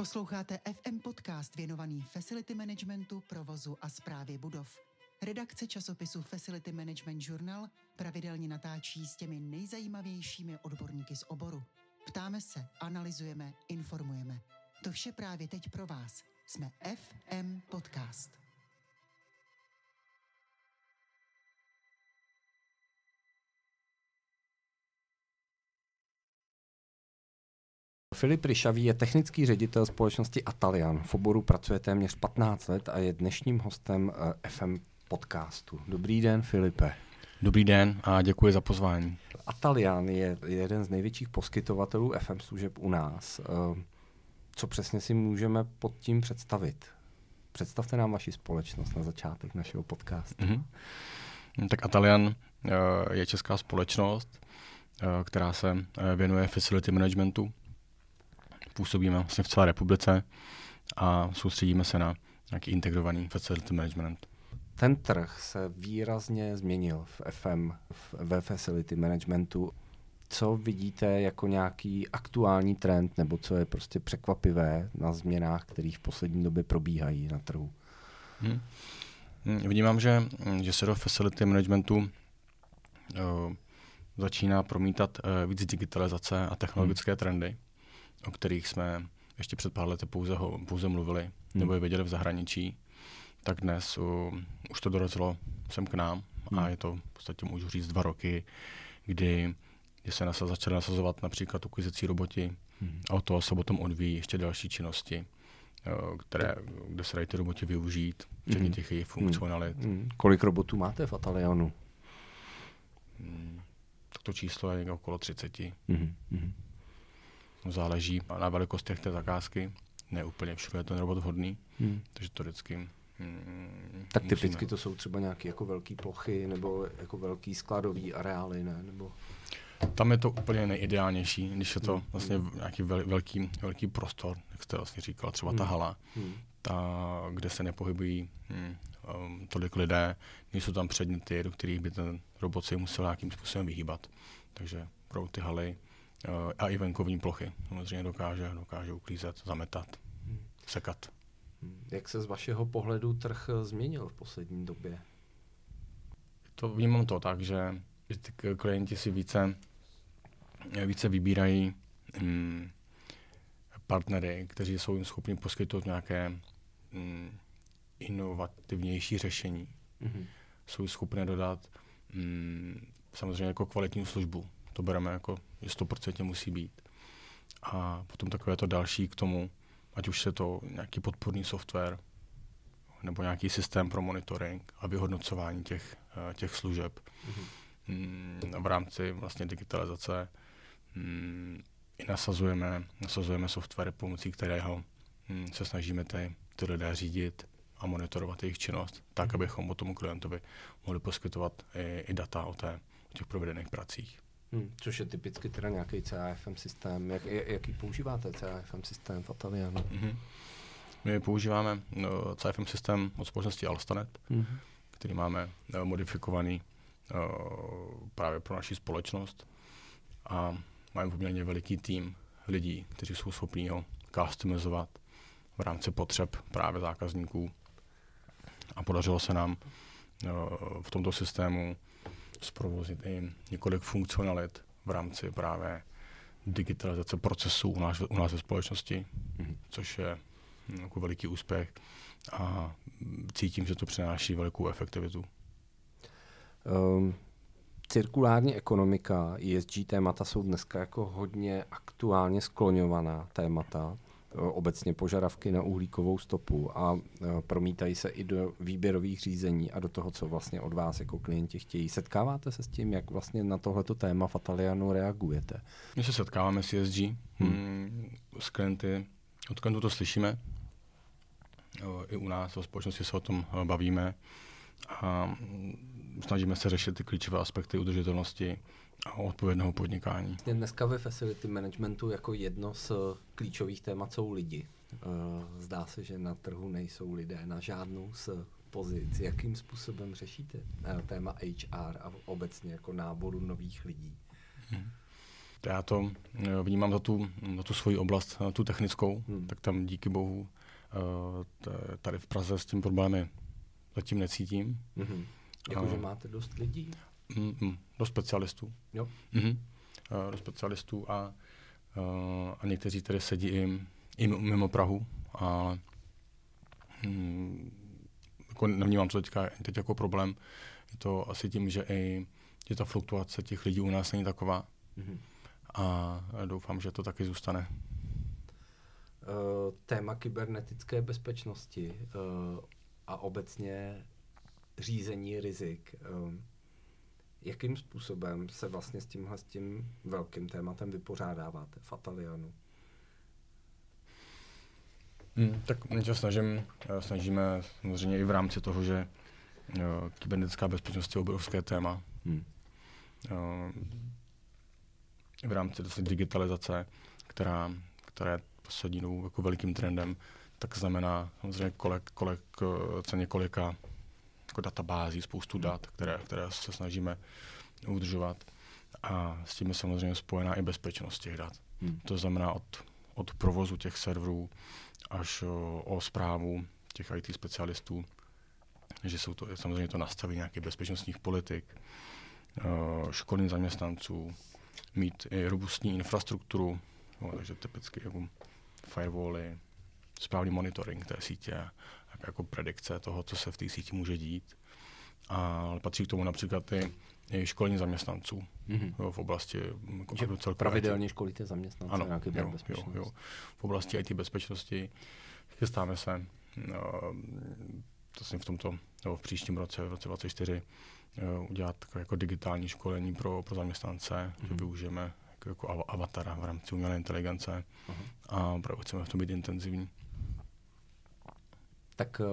Posloucháte FM podcast věnovaný facility managementu, provozu a správě budov. Redakce časopisu Facility Management Journal pravidelně natáčí s těmi nejzajímavějšími odborníky z oboru. Ptáme se, analyzujeme, informujeme. To vše právě teď pro vás. Jsme FM Podcast. Filip Ryšavý je technický ředitel společnosti Atalian. V oboru pracuje téměř 15 let a je dnešním hostem eh, FM podcastu. Dobrý den, Filipe. Dobrý den a děkuji za pozvání. Atalian je jeden z největších poskytovatelů FM služeb u nás. Eh, co přesně si můžeme pod tím představit? Představte nám vaši společnost na začátek našeho podcastu. Mm-hmm. Tak Atalian eh, je česká společnost, která se věnuje facility managementu působíme vlastně v celé republice a soustředíme se na nějaký integrovaný facility management. Ten trh se výrazně změnil v FM, v, ve facility managementu. Co vidíte jako nějaký aktuální trend, nebo co je prostě překvapivé na změnách, které v poslední době probíhají na trhu? Hmm. Vnímám, že, že se do facility managementu uh, začíná promítat uh, víc digitalizace a technologické hmm. trendy o kterých jsme ještě před pár lety pouze, ho, pouze mluvili hmm. nebo je viděli v zahraničí, tak dnes u, už to dorazilo sem k nám hmm. a je to v podstatě, můžu říct, dva roky, kdy, kdy se nasa, začaly nasazovat například uklizecí roboti hmm. a od toho se potom odvíjí ještě další činnosti, eh, které, kde se dají ty roboti využít, včetně hmm. těch jejich funkcionalit. Hmm. Kolik robotů máte v Atalianu? Hmm. Tak to číslo je okolo 30. Hmm. Hmm. Záleží na velikostech té zakázky. Ne úplně všude je ten robot vhodný, hmm. takže to vždycky Hmm, tak typicky musíme. to jsou třeba nějaké jako velké plochy nebo jako velký skladový areály, ne? Nebo... Tam je to úplně nejideálnější, když je to hmm. vlastně hmm. nějaký vel, velký, velký prostor, jak jste vlastně říkal, třeba hmm. ta hala, hmm. ta, kde se nepohybují hmm, um, tolik lidé, nejsou tam předměty, do kterých by ten robot si musel nějakým způsobem vyhýbat. Takže pro ty haly a i venkovní plochy. Samozřejmě dokáže, dokáže uklízet, zametat, hmm. sekat. Hmm. Jak se z vašeho pohledu trh eh, změnil v poslední době? To vnímám to tak, že ty klienti si více, více vybírají um, partnery, kteří jsou jim schopni poskytnout nějaké um, inovativnější řešení. Mm-hmm. Jsou schopné dodat um, samozřejmě jako kvalitní službu to bereme jako, že 100% musí být. A potom takové to další k tomu, ať už se to nějaký podporný software, nebo nějaký systém pro monitoring a vyhodnocování těch, eh, těch služeb mm-hmm. v rámci vlastně digitalizace mm, i nasazujeme, nasazujeme software, pomocí kterého mm, se snažíme ty, ty lidé řídit a monitorovat jejich činnost, tak, mm-hmm. abychom o tomu klientovi mohli poskytovat i, i data o, té, o těch provedených pracích. Hmm, což je typicky teda nějaký CAFM systém. Jak, jaký používáte CAFM systém v Atalianu? Mm-hmm. My používáme no, CAFM systém od společnosti Alstanet, mm-hmm. který máme no, modifikovaný no, právě pro naši společnost. A máme poměrně veliký tým lidí, kteří jsou schopní ho customizovat v rámci potřeb právě zákazníků. A podařilo se nám no, v tomto systému zprovozit i několik funkcionalit v rámci právě digitalizace procesů u nás, u nás ve společnosti, mm-hmm. což je hm, jako veliký úspěch a cítím, že to přináší velikou efektivitu. Um, cirkulární ekonomika, ESG témata jsou dneska jako hodně aktuálně skloňovaná témata. Eh, obecně požadavky na uhlíkovou stopu a eh, promítají se i do výběrových řízení a do toho, co vlastně od vás jako klienti chtějí. Setkáváte se s tím, jak vlastně na tohleto téma Fatalianu reagujete? My se setkáváme s ESG, hmm. hmm. s klienty, od klientů to slyšíme, i u nás ve společnosti se o tom eh, bavíme a snažíme se řešit ty klíčové aspekty udržitelnosti a odpovědného podnikání. Dneska ve facility managementu jako jedno z klíčových témat jsou lidi. Eh, zdá se, že na trhu nejsou lidé na žádnou z pozic. Jakým způsobem řešíte eh, téma HR a obecně jako náboru nových lidí? Hmm. já to eh, vnímám za tu, za tu svoji oblast, tu technickou, hmm. tak tam díky bohu tady v Praze s tím problémy zatím necítím. Mm-hmm. Jakože máte dost lidí? Mm, do specialistů. Jo. Mm-hmm. Do specialistů a, a někteří tady sedí i, i mimo Prahu. A mm, jako nevnímám to teďka, teď jako problém. Je to asi tím, že i že ta fluktuace těch lidí u nás není taková. Mm-hmm. A doufám, že to taky zůstane. Uh, téma kybernetické bezpečnosti uh, a obecně řízení rizik. Uh, jakým způsobem se vlastně s tímhle s tím velkým tématem vypořádáváte v Atalianu? Hmm, tak my se snažím, snažíme samozřejmě i v rámci toho, že jo, kybernetická bezpečnost je obrovské téma. Hmm. Jo, v rámci digitalizace, která, která je poslední dobou jako velikým trendem, tak znamená samozřejmě kolek, kolek, co několika jako databází, spoustu hmm. dat, které, které se snažíme udržovat. A s tím je samozřejmě spojená i bezpečnost těch dat. Hmm. To znamená od, od provozu těch serverů až o, o zprávu těch IT specialistů, že jsou to samozřejmě to nastavení nějakých bezpečnostních politik, školní zaměstnanců, mít i robustní infrastrukturu, no, takže typicky jako firewally, správný monitoring té sítě, jako predikce toho, co se v té síti může dít. A patří k tomu například i, školení zaměstnanců mm-hmm. jo, v oblasti jako Pravidelně školíte zaměstnance ano, na jo, jo, jo. V oblasti IT bezpečnosti chystáme se no, to v tomto, nebo v příštím roce, v roce 2024, udělat takové jako digitální školení pro, pro zaměstnance, mm-hmm. že mhm. využijeme jako, jako avatara v rámci umělé inteligence uh-huh. a opravdu chceme v tom být intenzivní. Tak uh,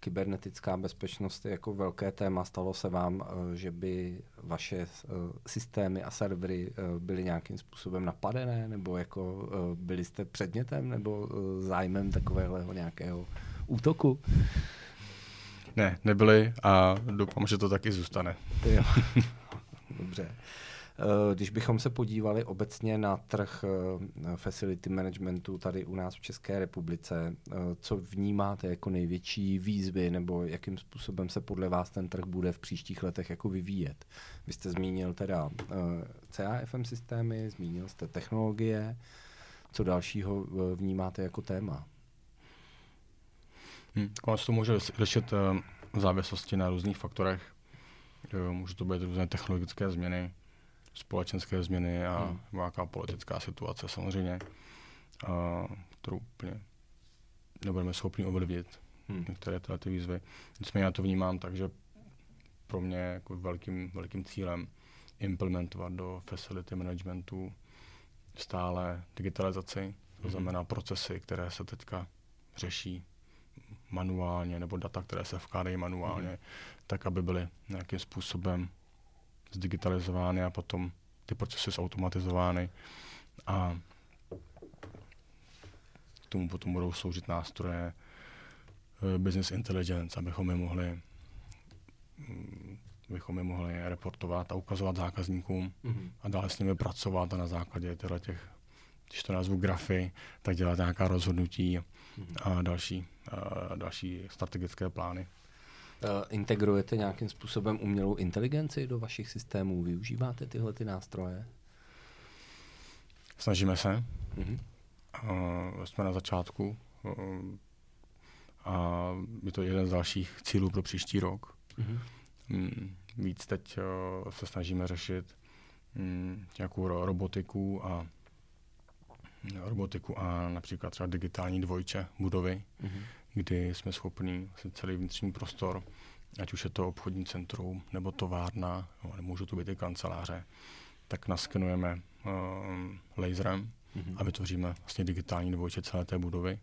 kybernetická bezpečnost je jako velké téma. Stalo se vám, uh, že by vaše uh, systémy a servery byly nějakým způsobem napadené, nebo jako byli jste předmětem nebo zájmem takového nějakého útoku? Ne, nebyli a doufám, že to taky zůstane. Jo. Dobře. Eh, když bychom se podívali obecně na trh eh, facility managementu tady u nás v České republice, eh, co vnímáte jako největší výzvy nebo jakým způsobem se podle vás ten trh bude v příštích letech jako vyvíjet? Vy jste zmínil teda CAFM systémy, zmínil jste technologie, co dalšího vnímáte jako téma? Hmm, ono se to může řešit v závislosti na různých faktorech. Může to být různé technologické změny, společenské změny a hmm. nějaká politická situace samozřejmě, a, kterou úplně nebudeme schopni ovlivnit hmm. některé tyhle ty výzvy. Nicméně já to vnímám tak, že pro mě jako velkým, velkým cílem implementovat do facility managementu stále digitalizaci, to hmm. znamená procesy, které se teďka řeší manuálně, nebo data, které se vkládají manuálně, hmm. tak aby byly nějakým způsobem zdigitalizovány a potom ty procesy zautomatizovány a k tomu potom budou sloužit nástroje uh, business intelligence, abychom je mohli um, abychom je mohli reportovat a ukazovat zákazníkům mm-hmm. a dále s nimi pracovat a na základě těchto těch, když to nazvu grafy, tak dělat nějaká rozhodnutí mm-hmm. a další, a další strategické plány. Uh, integrujete nějakým způsobem umělou inteligenci do vašich systémů? Využíváte tyhle ty nástroje? Snažíme se. Mm-hmm. Uh, jsme na začátku uh, a je to jeden z dalších cílů pro příští rok. Mm-hmm. Víc teď uh, se snažíme řešit um, nějakou robotiku a robotiku a například třeba digitální dvojče budovy, mm-hmm kdy jsme schopni celý vnitřní prostor, ať už je to obchodní centrum nebo továrna, nebo můžou to být i kanceláře, tak naskenujeme uh, laserem mm-hmm. a vytvoříme vlastně digitální dvojče celé té budovy.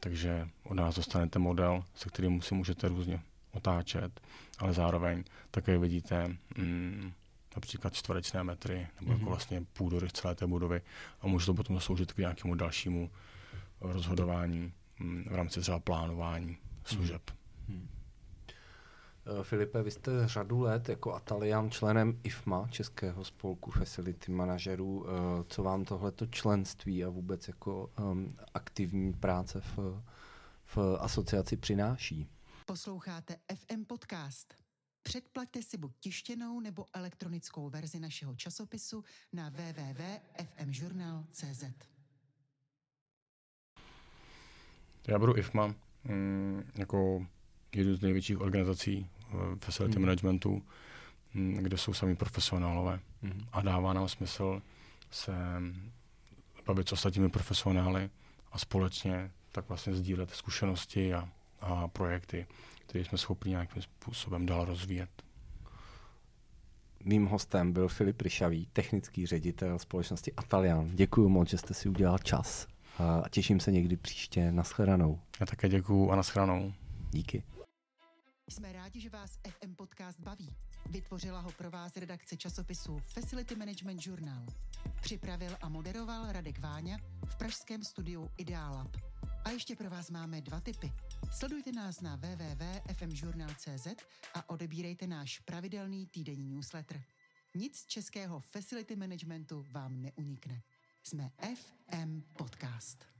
Takže od nás dostanete model, se kterým si můžete různě otáčet, ale zároveň také vidíte mm, například čtverečné metry nebo mm-hmm. jako mhm. vlastně půdory celé té budovy a může to potom sloužit k nějakému dalšímu rozhodování v rámci třeba plánování služeb. Hmm. Filipe, vy jste řadu let jako Atalian členem IFMA, Českého spolku Facility manažerů. Co vám tohleto členství a vůbec jako um, aktivní práce v, v asociaci přináší? Posloucháte FM Podcast. Předplaťte si buď tištěnou nebo elektronickou verzi našeho časopisu na www.fmjournal.cz. Já budu IFMA mm, jako jednu z největších organizací v facility mm. managementu, kde jsou sami profesionálové. Mm. A dává nám smysl se bavit s ostatními profesionály a společně tak vlastně sdílet zkušenosti a, a projekty, které jsme schopni nějakým způsobem dál rozvíjet. Mým hostem byl Filip Ryšavý, technický ředitel společnosti Atalian. Děkuji moc, že jste si udělal čas a těším se někdy příště. Naschledanou. Já také děkuji a naschledanou. Díky. Jsme rádi, že vás FM Podcast baví. Vytvořila ho pro vás redakce časopisu Facility Management Journal. Připravil a moderoval Radek Váňa v pražském studiu Ideal Lab. A ještě pro vás máme dva tipy. Sledujte nás na www.fmjournal.cz a odebírejte náš pravidelný týdenní newsletter. Nic z českého facility managementu vám neunikne. Jsme FM Podcast.